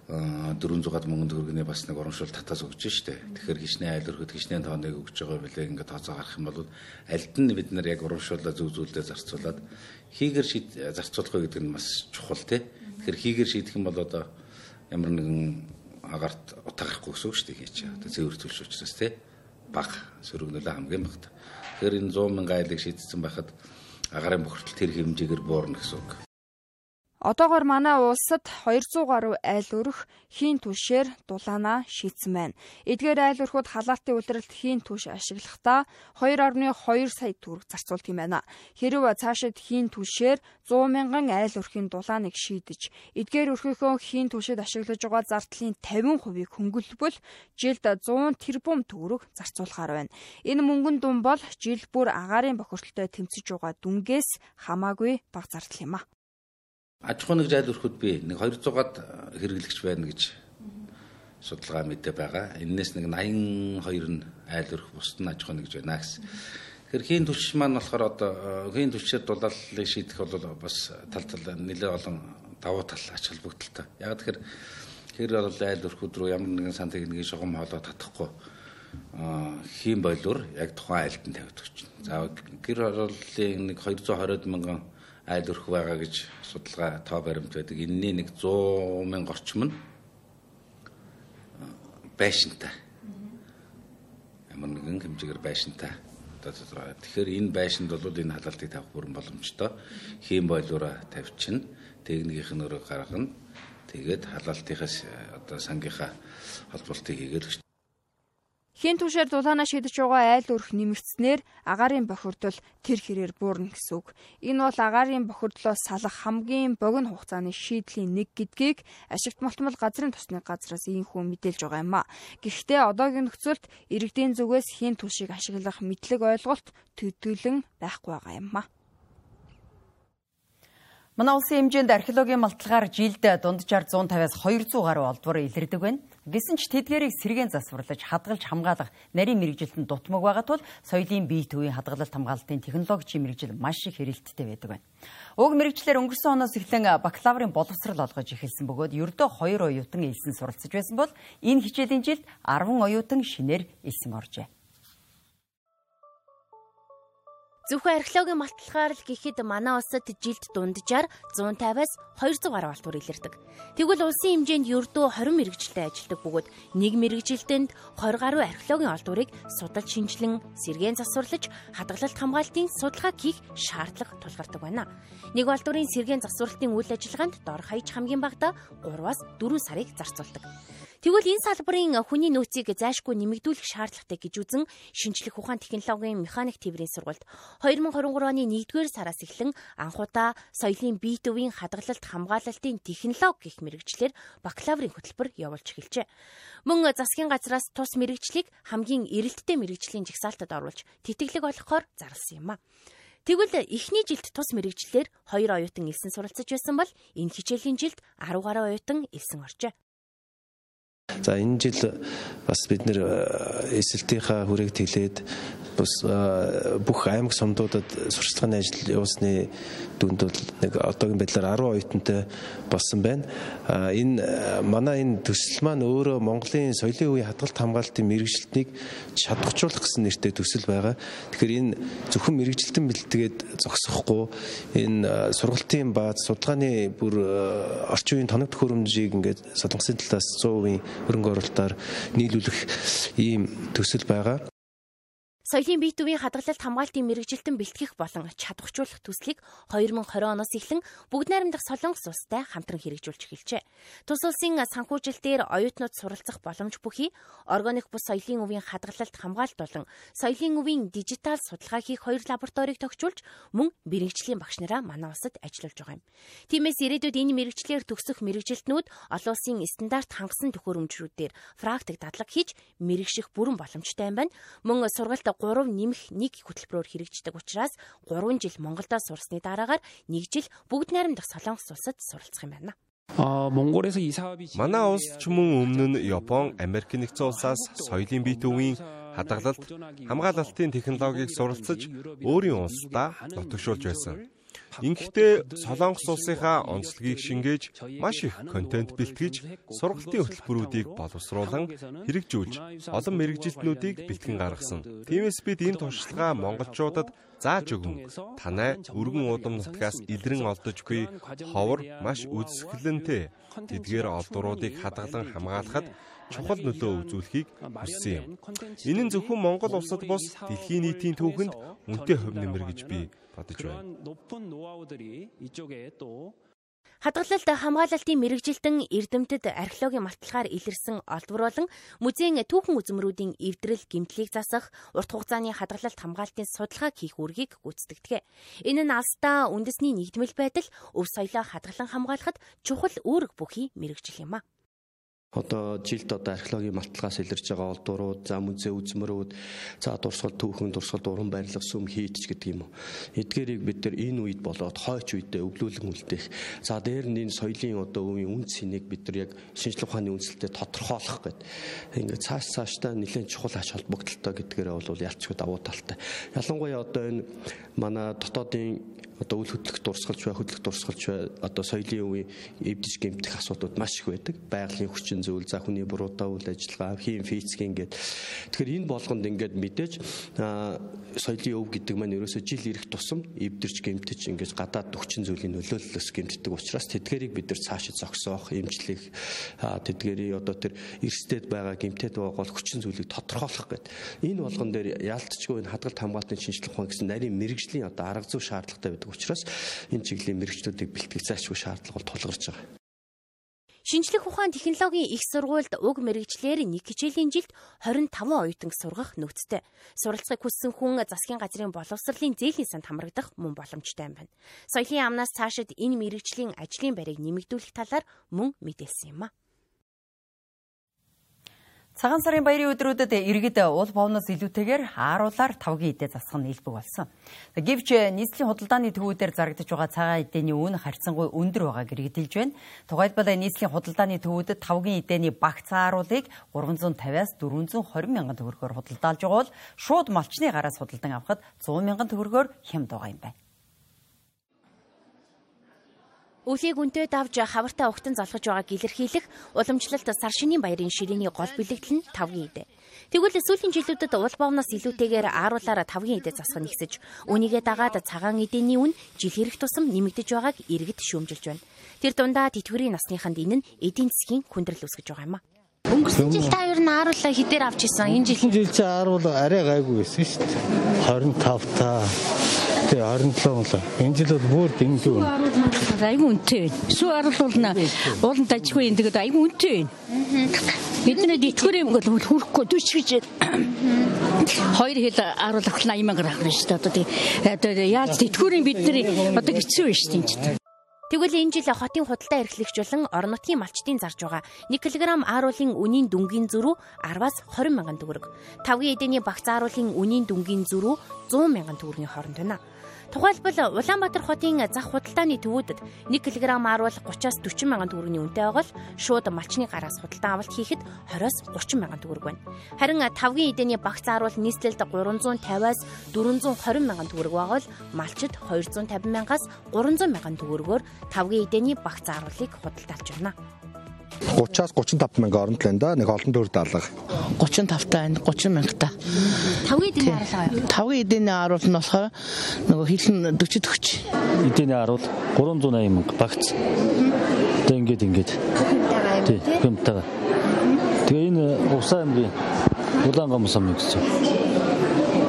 Speaker 18: 400-аад мөнгөнд хөргөний бас нэг урамшуул татаас өгч штэ. Тэгэхээр хичнээн айл өрхөд хичнээн тооныг өгч байгаа билээ ингээд тооцоо гарах юм бол альд нь бид нар яг урамшуулаа зүг зүйлдээ зарцуулаад хийгэр шийд зарцуулах гэдэг нь бас чухал тий. Тэгэхээр хийгэр шийдэх юм бол одоо ямар нэгэн агарт утгахгүй гэсэн үг шүү дээ хийж. Одоо цэвэр төлш учраас тий баг сөрөгнөлөө хамгийн багт. Тэгэхээр энэ 100 мянган айлыг шийдсэн байхад агарын бохирдол тэр хэмжээгээр буурна гэсэн үг.
Speaker 10: Одоогоор манай улсад 200 гаруй айл өрх хийн түшээр дулаана шийдсэн байна. Эдгээр айл өрхүүд халаалтын улиралд хийн түш ашиглахдаа 2.2 сая төгрөг зарцуулдаг юм байна. Хэрв цаашид хийн түшээр 100 мянган айл өрхийн дулааныг шийдэж, эдгээр өрхийнхөө хийн түшэд ашиглаж байгаа зардлын 50%-ийг хөнгөлбөл жилд 100 тэрбум төгрөг зарцуулахаар байна. Энэ мөнгөн дүн бол жил бүр агаарын бохирдолтой тэмцэж байгаа дүнгээс хамаагүй бага зардал юм а.
Speaker 18: Аж ахуй нэг зайл өрхөд би нэг 200-аад хэрэглэгч байна гэж судалгаа мэдээ байгаа. Энээс нэг 82 нь айл өрх бусд нь аж ахуй нэгж байна гэсэн. Тэгэхээр хийн түлш маань болохоор одоо хийн түлшээр дулааллыг шийдэх бол бас тал тал нэлээд олон давуу тал ач холбогдолтой. Яг тэгэхээр хэр бол айл өрхөд рүү ямар нэгэн сан техникийн шугам хоолоо татахгүй хийн болоор яг тухайн айлд нь тавьдаг чинь. За гэр хорооллын нэг 220 мянган айл өрх байгаа гэж судалгаа тоо баримт байдаг. Энэний нэг 100 мянга орчим нь байшинтай. Ямар нэгэн хэмжээгээр байшинтай. Тэгэхээр энэ байшинд бол энэ халаалтыг тавих бүрэн боломжтой. Хийм бойлуура тавьчихна. Техникийнх нь өрөө гаргана. Тэгээд халаалтынхаас одоо сангийнхаа холбоолтыг хийгээд
Speaker 10: Хийн түшээр дулаанаа шидэж байгаа айл өрх нэмэгдснээр агаарын бохирдол тэр хэрээр буурна гэсэн үг. Энэ бол агаарын бохирдлоос салах хамгийн богино хугацааны шийдлийн нэг гэдгийг ашигт малтмал газрын тосны газраас ийхүү мэдээлж байгаа юм а. Гэхдээ одоогийн нөхцөлд иргэдийн зүгээс хийн түшийг ашиглах мэдлэг ойлголт төдийлөн байхгүй байгаа юм а.
Speaker 1: Манай улсын хэмжээнд археологийн малталгаар жилд дунджаар 150-аас 200 гаруй олдвор илэрдэг байна. Гэсэн ч тэдгээрийг сэргээн засварлаж хадгалж хамгаалах нарийн мэрэгжилтэнд дутмаг байгаа тул соёлын бие төвийн хадгалалт хамгаалтын технологийн мэрэгжил маш их хэрэгэлттэй байдаг байна. Уг мэрэгчлэр өнгөрсөн оноос эхлэн бакалаврын боловсрал олгож эхэлсэн бөгөөд ердөө 2 оюутан элсэн суралцж байсан бол энэ хичээлийн жилд 10 оюутан шинээр элсэн оржээ.
Speaker 19: Зөвхөн археологийн малталгаар л гэхэд манай улсад жилд дунджаар 150-аас 200 гаруй алтур илэрдэг. Тэгвэл улсын хэмжээнд ердөө 20 мэрэгжилтэй ажилладаг бөгөөд нэг мэрэгжилтэнд 20 гаруй археологийн олдврыг судалж шинжилэн сэргээн засварлаж хадгалалт хамгаалтын судалгаа хийх шаардлага тулгардаг байна. Нэг олдврын сэргээн засварлалтын үйл ажиллагаанд дор хаяж хамгийн багадаа 3-аас 4 сарыг зарцуулдаг. Тэгвэл энэ салбарын хүний нөөцийг зайшгүй нэмэгдүүлэх шаардлагатай гэж үзэн шинжлэх ухаан технологийн механик тээврийн сургалт 2023 оны 1-р сараас эхлэн анхудаа соёлын бие төвийн хадгалалт хамгаалалтын технологи гэх мэрэгчлэр бакалаврын хөтөлбөр явуулж эхэлжээ. Мөн засгийн газраас тус мэрэгчлийг хамгийн эрэлттэй мэрэгжлийн жагсаалтад оруулж тэтгэлэг олгохоор зарласан юм а. Тэгвэл эхний жилд тус мэрэгчлэр 2 оюутан элсэн суралцж байсан бол энэ хичээлийн жилд 10 гаруй оюутан элсэн оржээ.
Speaker 20: За энэ жил бас бид нэр эсэлтийнхаа хүрээг тэлээд бас бүх аймаг сумдуудад сурчлагын ажил явуулсны дүнд бол нэг одоогийн байдлаар 10 оюутантай болсон байна. Энэ манай энэ төсөл маань өөрөө Монголын соёлын үеийн хадгалт хамгаалтын мэрэгжилтнийг чадваржуулах гэсэн нэртэй төсөл байгаа. Тэгэхээр энэ зөвхөн мэрэгжилтэн бэлтгээд зогсохгүй энэ сургалтын бааз судалгааны бүр орчин үеийн тоног төхөөрөмжийг ингээд солонгосын талаас 100% хөрөнгө оруулалтаар нийлүүлэх ийм төсөл байгаа.
Speaker 19: Соёлын бие төвийн хадгалалт хамгаалтын мэрэгжилтэн бэлтгэх болон чадваржуулах төслийг 2020 оноос эхлэн бүгд найрамдах Солонгос улстай хамтран хэрэгжүүлж эхэлжээ. Тус улсын санхүүжилтээр оюутнууд суралцах боломж бүхий органик бус соёлын өвийн хадгалалт хамгаалт болон соёлын өвийн дижитал судалгаа хийх хоёр лабораторийг тохижуулж мөн мэрэгжлийн багш нараа манай улсад ажиллуулж байгаа юм. Тиймээс ирээдүйд энэ мэрэгчлэр төгсөх мэрэгжилтнүүд олон улсын стандарт хангасан төхөөрөмжрүүдээр практик дадлаг хийж мэрэгших бүрэн боломжтой юм байна. Мөн сургалт 3 нэмэх 1 хөтөлбөрөөр хэрэгждэг учраас 3 жил Монголдо сурсны дараагаар 1 жил бүгд найрамдах Солонгос улсад суралцах юм байна.
Speaker 21: 아, 몽골에서 이 사업이
Speaker 22: манай улс ч мөн өмнө нь Япон, Америк нэгдсэн улсаас соёлын бие төвийн хадгалалт, хамгаалалтын технологиг суралцаж өөрийн улсдаа нутагшуулж байсан. Ингэхдээ Солонгос улсынхаа онцлогийг шингээж маш их контент бэлтгэж сургалтын хөтөлбөрүүдийг боловсруулан хэрэгжүүлж олон мэрэгжилтнүүдийг бэлтгэн гаргасан. Тиймээс бид энэ туршлагаа монголчуудад зааж өгөн танай өргөн уудам нутгаас илрэн олдож буй ховор маш үзэсгэлэнтэй тэдгээр олдуруудыг хадгалан хамгаалахад чухал нөлөө үзүүлэхийг хүссэн юм. Энэ нь зөвхөн Монгол улсад бус дэлхийн нийтийн түүхэнд үнэтэй хөв нэмэр гэж би бодож байна.
Speaker 19: Хадгалалт хамгаалалтын мэрэгжилтэн эрдэмтэд археологийн малталгаар илэрсэн олдвор болон музейн түүхэн үзмрүүдийн эвдрэл гэмтлийг засах урт хугацааны хадгалалт хамгаалтын судалгааг хийх үүргийг гүйцэтгэдэг. Энэ нь алстаа үндэсний нэгдмэл байдал өв соёлоо хадгалан хамгаалахад чухал үүрэг бүхий мэрэгжил юм а
Speaker 23: одоо жилд одоо археологийн малталгаас илэрж байгаа олдурууд, за музей үзмрүүд, за дурсгал түүхэн, дурсгал уран барилга сүм хийдч гэдэг юм уу. Эдгээрийг бид нар энэ үед болоод хойч үедээ өвлүүлэн үлдээх. За дээр нь энэ соёлын одоо үеийн үн цэнийг бид нар яг шинжлэх ухааны үндэслэлтэд тодорхойлох гэдэг. Ингээд цааш цаашдаа нэлээд чухал ач холбогдолтой гэдгээрээ бол ялцгүй давуу талтай. Ялангуяа одоо энэ манай дотоодын одоо үл хөдлөх дурсгалж бай, хөдлөх дурсгалж бай одоо соёлын үеийн эвдэж гэмтэх асуудууд маш их байдаг. Байгалийн хүчин зүйл, за хүний буруудаа үйл ажиллагаа, хийм физикийн гээд. Тэгэхээр энэ болгонд ингээд мэдээж соёлын өв гэдэг маань ерөөсөө жил ирэх тусам эвдэрч гэмтэж ингээд гадаад хүчин зүйлийн нөлөөллөөс гэмтдэг учраас тэдгэрийг бид нар цаашид зогсоох, эмчлэх тэдгэрийн одоо тэр эрсдэд байгаа гэмтээд байгаа бол хүчин зүйлийг тодорхойлох гэдэг. Энэ болгон дээр яалтчгүй энэ хадгалт хамгаалтын шинжилгээ ухаан гэсэн нарийн мэрэгжлийн одоо арга зүй шаардлагатай байдаг учраас энэ чиглэлийн мэрэгчлүүдийг бэлтгэх заашгүй шаардлага бол тулгарч байгаа.
Speaker 19: Шинжлэх ухаан технологийн их сургуульд уг мэрэгчлэр нэг хичээлийн жилд 25 оюутан сургах нөөцтэй. Суралцахыг хүссэн хүн засгийн газрын боловсролын зээлийн санд хамрагдах мөн боломжтой юм байна. Соёлын амнаас цаашид энэ мэрэгжлийн ажлын байрыг нэмэгдүүлэх талаар мөн мэдээлсэн юм а.
Speaker 1: Цагаан сарын баярын өдрүүдэд иргэд уул бовноос илүүтэйгээр ааруулаар тавгийн эдээ засах нь илбэг болсон. Гэвч нийслэлийн худалдааны төвүүдээр зарагдаж байгаа цагаан эдээний үн харьцангуй өндөр байгааг иргэдэлж байна. Тухайлбал нийслэлийн худалдааны төвүүдэд тавгийн эдээний багц ааруулыг 350-аас 420 мянган төгрөгөөр худалдаалж байгаа бол шууд малчны гараас худалдан авахд 100 мянган төгрөгөөр хямд байгаа юм байна.
Speaker 19: Өлийг үнтэй давж хавартаа огтон залгаж байгааг илэрхийлэх уламжлалт сар шинийн баярын ширээний гол бэлэгдэл нь тавгийн идэ. Тэгвэл сүүлийн жилүүдэд улбавнаас илүүтэйгээр ааруулаараа тавгийн идэ засах нэгсэж үнийгээ дагаад цагаан идэний үн жил ирэх тусам нэмэгдэж байгааг иргэд шүүмжилж байна. Тэр дундаа тэтгэврийн насныханд энэ нь эдийн засгийн хүндрэл үүсгэж байгаа юм а. Өнгөрсөн жил та ер нь ааруулаа хідээр авч исэн. Энэ жил
Speaker 24: жил чи ааруул арай гайгүй байсан шүү дээ. 25 та тий 27 мөн. Энэ жил бол бүр дэндүү.
Speaker 25: Айгүй үнэтэй байна. Сүү аруулна ууланд ажихгүй юм тэгээд айгүй үнэтэй байна. Бидний итгэр юм бол хүрхгүй түш гэж хоёр хэл аруулах 80 мянга авах шүү дээ. Одоо тий яаж итгэрийн бидний одоо хэцүү байна шүү дээ.
Speaker 19: Тэгвэл энэ жил хотын худалдаа эрхлэгч болон орон нутгийн малчдын зарж байгаа 1 кг ааруулын үнийн дүнгийн зөрүү 10-аас 20 мянган төгрөг. Тавгийн эдэний багц ааруулын үнийн дүнгийн зөрүү 100 мянган төгрөгийн хооронд байна. Тухайлбал Улаанбаатар хотын зах худалдааны төвүүдэд 1 кг ааруул 30-аас 40 мянган төгрөгийн үнэтэй байгаа л шууд малчны гараас худалдан авалт хийхэд 20-аас 30 мянган төгрөг байна. Харин тавгийн эдэний багц ааруул нийслэлд 350-аас 420 мянган төгрөг байгаа л малчид 250 мянгаас 300 мянган төгрөгөөр тавгийн эдэний багц ааруулыг худалдаалж байна.
Speaker 24: 30-аас 35 мянга оронд л байна да. Нэг олон төр даалга.
Speaker 25: 35 та байна. 30 мянга та.
Speaker 19: Тавгийн эдийн харуулгаа юу?
Speaker 25: Тавгийн эдийн харуул нь болохоор нөгөө хилэн 40 40.
Speaker 26: Эдийн харуул 380 мянга багц. Тэг ингээд ингээд. Тэг хэмтэйгээ. Тэгээ энэ усаа аймгийн Улаан гомс ам гэсэн.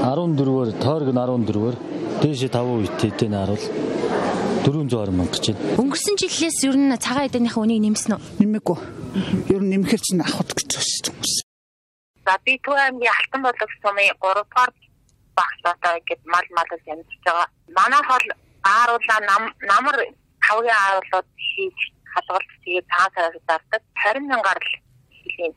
Speaker 26: 14-өр тойрог нь 14-өр дээшээ 5 үйт эдийн харуул 420 мянга гэж байна.
Speaker 19: Өнгөрсөн жилээс ер нь цагаан эдэнийхээ үнийг нэмсэн үү?
Speaker 25: Нэмээгүй. Ер нь нэмэхэр чинь авах гэж байна хүмүүс.
Speaker 27: За би Түвэмгийн алтан боловч сумын 3 дугаар багцаатай гэд мал малаас амьдарч байгаа. Манайх бол ааруулаа нам намар тавгийн ааруулууд хийж хадгалж тэгээд цаасаар зардаг 20 мянгаар л хийлээ.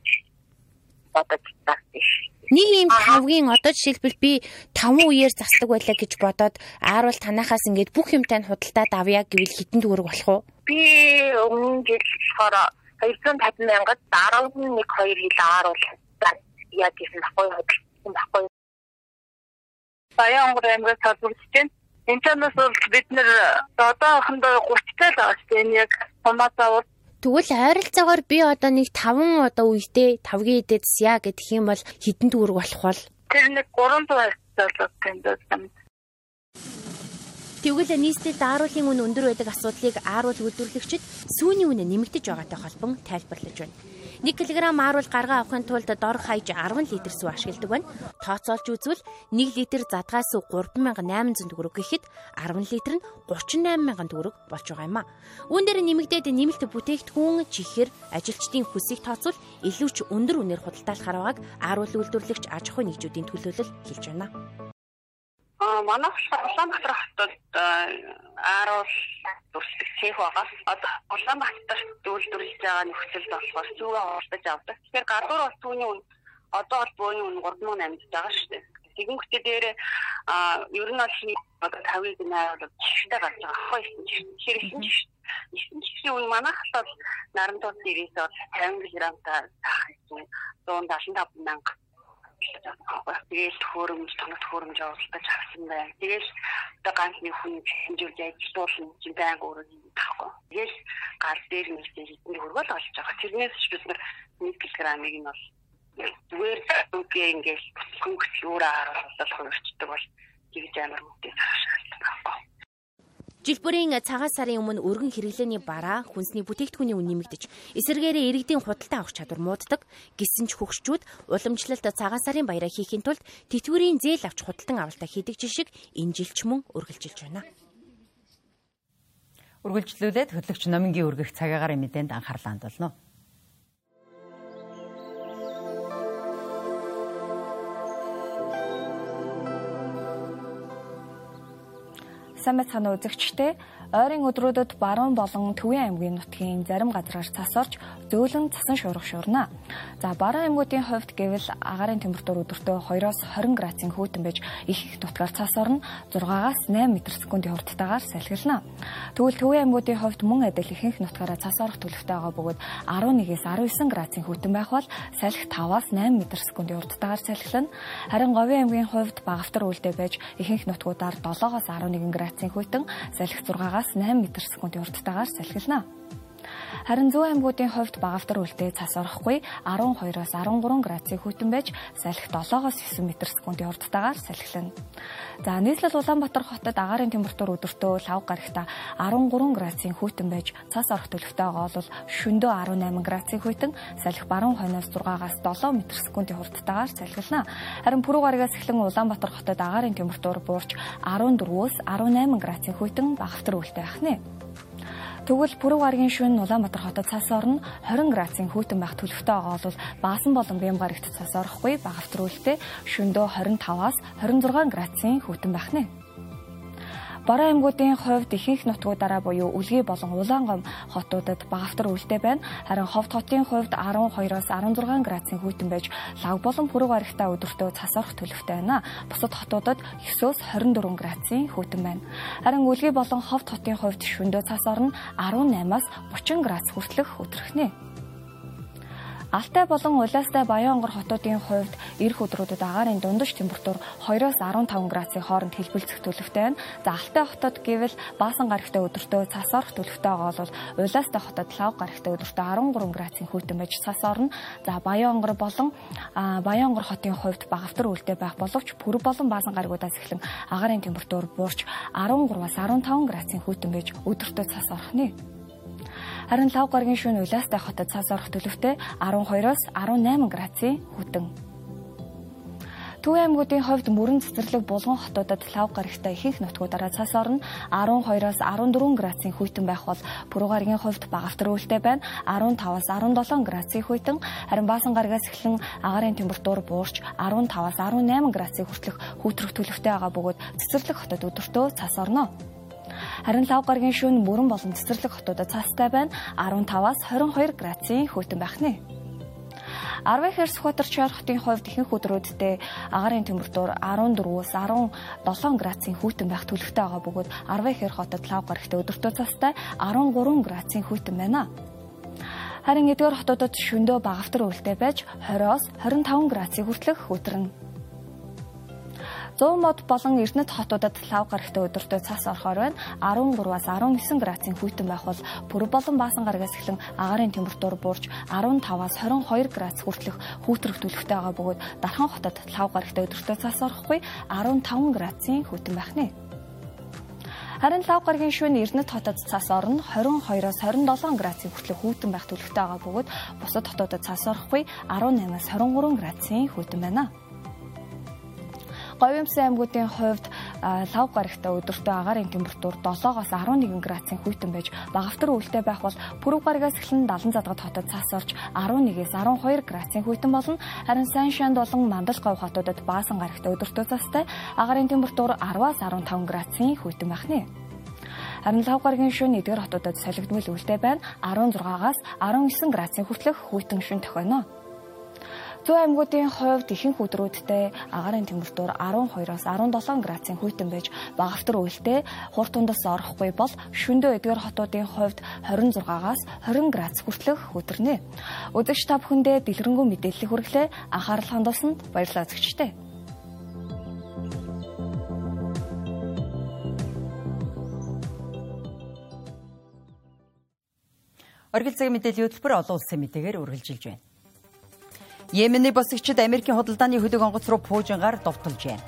Speaker 27: бодож зардаг ш.
Speaker 19: Нэг юм тавгийн одоо жишээлбэл би 5 үеэр засдаг байлаа гэж бодоод ааруул танахаас ингээд бүх юмтай нь худалдаад авъя гэвэл хитэн төгрөг болох уу?
Speaker 27: Би өмнө жил болохоор 250 мянгад 11 2 хил ааруул яг гэсэн баггүй хөдөлсөн баггүй. Баян онгор аймгаас төлөвлөж байна. энэ чанаас бол бид нэр одоохондоо 30 цал байгаа шүү дээ. Энэ яг томатаа бол
Speaker 19: Тэгвэл ойролцоогоор би одоо нэг 5 одоо үедээ 5-гийн эдээд ся гэх юм бол хідэн төгрөг болох бол
Speaker 27: тэр нэг 300 болоод тэмдэг юм.
Speaker 19: Тэгвэл нийслэлд ааруулын үн өндөр байдаг асуудлыг ааруул үйлдвэрлэгчид сүүний үнэ нэмэгдэж байгаатай холбон тайлбарлаж байна. 1 кг ааруул гаргаа авахын тулд дор хаяж 10 литр сүү ашигладаг байна. Тооцоолж үзвэл 1 литр задгай сүү 3800 төгрөг гэхэд 10 литр нь 38000 төгрөг болж байгаа юм а. Үүн дээр нэмэгдээд нэмэлт бүтээгдэхүүн чихэр ажилчдын хүсийг тооцвол илүү ч өндөр үнээр худалдаалахаар байгааг ааруул үйлдвэрлэгч аж ахуйн нэгжүүдийн төлөөлөл хэлж байна
Speaker 27: манай Улаанбаатар хотод ааруул дүрслэх цех байгаа. Одоо Улаанбаатарт үйлдвэрлэж байгаа нөхцөл болохоор зүүгээ хурдаж авдаг. Тэгэхээр гадуур бол түүний үн одоо бол бөөний үн 3800 байгаа шүү дээ. Тэгэнгүүтээ дээр а ер нь бол одоо 50-ыг найруулаад жиштэй гарч байгаа. Хоо 9 жиш. Тэгэхээр 9 жиш. 9 жишийн үн манайх бол нарантууд дээрээс бол 50 грамтай сах гэсэн 175 мянга Тэгэл төхөөрөмж, тоног төхөөрөмж явуулдаг авсан байна. Тэгэл одоо ганц нэг хүн хэмжүүлж ажиллуулна чинь байнга өөрөө юм таахгүй. Тэгэл гар дээр нэгтэй хитэн хөргөл олж байгаа. Тэрнээс ч бид нар 1 кг-ыг нь бол зүгээр үгүй ингээл хөнгөч өөрөө харуулах хөрчдөг бол тэгж амар мөнгөтэй таашаалдаг байхгүй.
Speaker 19: Жил бүрийн цагаан сарын өмнө өргөн хэрэглээний бараа хүнсний бүтээгдэхүүний үн нэмэгдэж, эсэргээрээ иргэдийн худалдаа авах чадвар мууддаг. Гэсэн ч хөгшчүүд уламжлалт цагаан сарын баяраа хийхин тулд тэтгэврийн зээл авч худалдан авалтаа хийдэг жишг энэ жилч мөн үргэлжилж байна.
Speaker 1: Үргэлжлүүлээд хөтлөгч номингийн өргөх цагаагаар мэдээнд анхаарлаа хандуулно.
Speaker 28: Сайн байцгаана үзэгчдээ ойрын өдрүүдэд баруун болон Төвийн аймгийн нутгийн зарим газраар цас орж зөөлөн цасан шуурга шуурна. За баруун аймгуудын хувьд гэвэл агарын температур өдөртөө 2-оос 20 градусын хүйтэн байж их их нутгаар цас орно 6-аас 8 м/с-ийн хурдтайгаар салхилна. Тэгвэл Төвийн аймгуудын хувьд мөн адил ихэнх нутгаараа цас орох төлөвтэй байгаа бөгөөд 11-ээс 19 градусын хүйтэн байх бол салхи 5-аас 8 м/с-ийн хурдтайгаар салхилна. Харин Говийн аймгийн хувьд багавтар үлдээ байж ихэнх нутгуудаар 7-оос 11 градусын хүйтэн салхи 6-аас 8 м/с-ийн хурдтайгаар салхилна. Харин зүүн аймагуудын хувьд багавтар үлдээ цас орохгүй 12-оос 13 градусын хүйтэн байж салхи 7-оос 9 м/с-ийн хурдтайгаар салхилна. За нийслэл Улаанбаатар хотод агарын температур өдөртөө лав гарагта 13 градусын хүйтэн байж цас орох төлөвтэй байгаа бол шөндөө 18 градусын хүйтэн салхи баруун хойноос 6-аас 7 м/с-ийн хурдтайгаар салхилна. Харин пүрэв гарагаас эхлэн Улаанбаатар хотод агарын температур буурч 14-өөс 18 градусын хүйтэн багавтар үлдээ ахнаа. Тэгвэл пүрэв гарагийн шөнө Улаанбаатар хотод цас орно 20 градусын хүйтэн байх төлөвтэй байгаа бол Баасан болон Бямгарагт цас орохгүй багавтрүүлэлтээ шөндөө 25-аас 26 градусын хүйтэн байх нэ. Бараа аймагуудын хувьд ихэнх нутгуудаараа буюу Үлгий болон Улаангом хотуудад багавтар үлдээ байна. Харин Ховд хотын хувьд 12-оос 16 градусын хүйтэн байж лав болон пүрэв гарагтаа өдөртөө цас орох төлөвтэй байна. Бусад хотуудад 9-оос 24 градусын хүйтэн байна. Харин Үлгий болон Ховд хотын хувьд шөндөө цас орно 18-аас 30 градус хүртэлх өдрөхнэ. Алтай болон Улаастай Баянгор хотуудын хувьд эх өдрүүдэд агаарын дундаж температур 2-оос 15 градусын хооронд хэлбэлцэх төлөвтэй байна. За Алтай хотод гэвэл Баасан гарагтай өдөртөө цас орох төлөвтэй байгаа бол Улаастай хотод Лав гарагтай өдөртөө 13 градусын хүйтэн байж цас орно. За Баянгор болон Баянгор хотын хувьд багавтар үлдээ байх боловч Пүрэв болон Баасан гарагуудаас эхлэн агаарын температур буурч 13-аас 15 градусын хүйтэн байж өдөртөө цас орох нэ. Харин лав гарагийн шөнө улаастай хотод цас орох төлөвтэй 12-оос 18 градусын хүтэн. Төв аймагуудын хувьд мөрөн цэцэрлэг булган хотуудад лав гарагтай ихэнх нутгуудаараа цас орно 12-оос 14 градусын хүйтэн байх бол Пүрэв гарагийн хувьд багавтар үлдээ байна 15-аас 17 градусын хүйтэн харин Баасан гарагаас эхлэн агаарын температур буурч 15-аас 18 градусын хүртэлх хүүтрэх төлөвтэй байгаа бөгөөд цэцэрлэг хотод өдөртөө цас орно. Харин лав гарагийн шөнө мөрөн болон цэцэрлэг хотуудад цастай байна. 15-аас 22 градусын хүйтэн байх. Арвын хэр Сүхбаатар Чаар хотын хувьд ихэнх өдрүүддээ агаарын температур 14-өөс 17 градусын хүйтэн байх төлөвтэй байгаа бөгөөд Арвын хэр хотод лав гарагтай өдөртөө цастай 13 градусын хүйтэн байна. Харин эдгээр хотуудад шөндөө багавтар үлдээ байж 20-оос 25 градусын хүртэлх өдрөн 100 мод болон Эрдэнэт хотуудад лав гарагтай өдөртөө цас орохоор байна. 13-аас 19 градусын хүйтэн байх бол Пүрэв болон Баасан гарагаас эхлэн агаарын температур буурч 15-аас 22 градус хүртэлх хүүтрэх төлөвтэй байгаа бөгөөд Дархан хотод лав гарагтай өдөртөө цас орохгүй 15 градусын хүйтэн байх нэ. Харин лав гарагийн шөнө Эрдэнэт хотод цас орно 22-оос 27 градусын хүртэлх хүйтэн байх төлөвтэй байгаа бөгөөд бусад хотуудад цас орохгүй 18-аас 23 градусын хүйтэн байна. Говьмсын аймагуудын хувьд лав гарагтай өдөртөө агаарын температур 7-оос 11 градусын хүйтэн байж багавтар өвөлтэй байх бол пүрэв гарагаас эхлэн 70 задгад хотод цас орж 11-ээс 12 градусын хүйтэн болно. Харин сайн шанд болон мандал говь хотуудад баасан гарагтай өдөртөө цастай агаарын температур 10-аас 15 градусын хүйтэн байх нэ. Харин лав гарагийн шөнө эдгээр хотуудад солигдмол үлдээ байна. 16-аас 19 градусын хүртэлх хүйтэн шөнө тохино. Зүүн аймагуудын хувьд ихэнх өдрүүдтэй агаарын температур 12-оос 17 градусын хүйтэн байж багавтар үйлдэл хуртундас орохгүй бол шөндөө эдгээр хотуудын хувьд 26-аас 20 градус хүртэлх өдөрнө. Үзэгч та бүхэндээ дэлгэрэнгүй мэдээллийг хүргэлээ анхаарал хандуулсанд баярлалаа зөвчтэй. Оргил цагийн мэдээллийн хөтөлбөр олон улсын мэдээгээр үргэлжилж байна. Йемений босгчид Америкийн худалдааны хөлөг онгоц руу пуужингаар довтолж байна.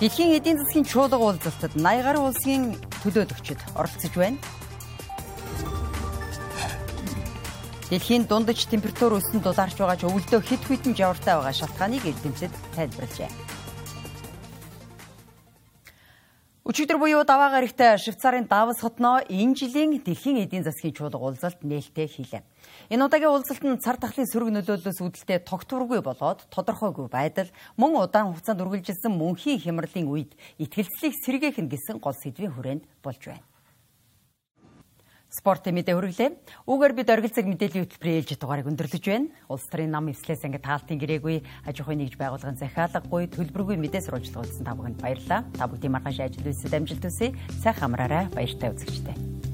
Speaker 28: Дэлхийн эдийн засгийн чуулга уулзалтад 80 гаруй улсын төлөөлөгчид оролцож байна. Дэлхийн дундаж температур өссөн дулаарч байгаа ч өвөлдөө хит хитэн жавартай байгаа шалтгааныг эрдэмтэд тайлбарлажээ. Өчигдөр буюу даваа гарагтай Швейцарын Давос хотноо энэ жилийн дэлхийн эдийн засгийн чуулга уулзалт нээлттэй хийлээ. Энэ удаагийн уулзалт нь цар тахлын сөрөг нөлөөллөөс үүдэлтэй тогтворгүй болоод тодорхойгүй байдал мөн удаан хугацаанд үргэлжилсэн мөнхийн хямралын үед итгэлцлийг сэргээх нь гэсэн гол сэдвийн хүрээнд болж байна. Спортын мэдээ хүргэлээ. Үүгээр бид оргилцэг мэдээллийн хөтөлбөрийн ээлжид дугаарыг өндөрлөж байна. Улс төрийн нам эслээс ингээд таалтын гэрээгүй аж ахуйн нэгж байгууллагын захиалгагүй төлбөргүй мэдээ сурвалжлуулсан та бүхэнд баярлалаа. Та бүдгийн маргааш ажил үйлсэд амжилт хүсье. Сайхан амраарай. Баяртай үзэгчтэй.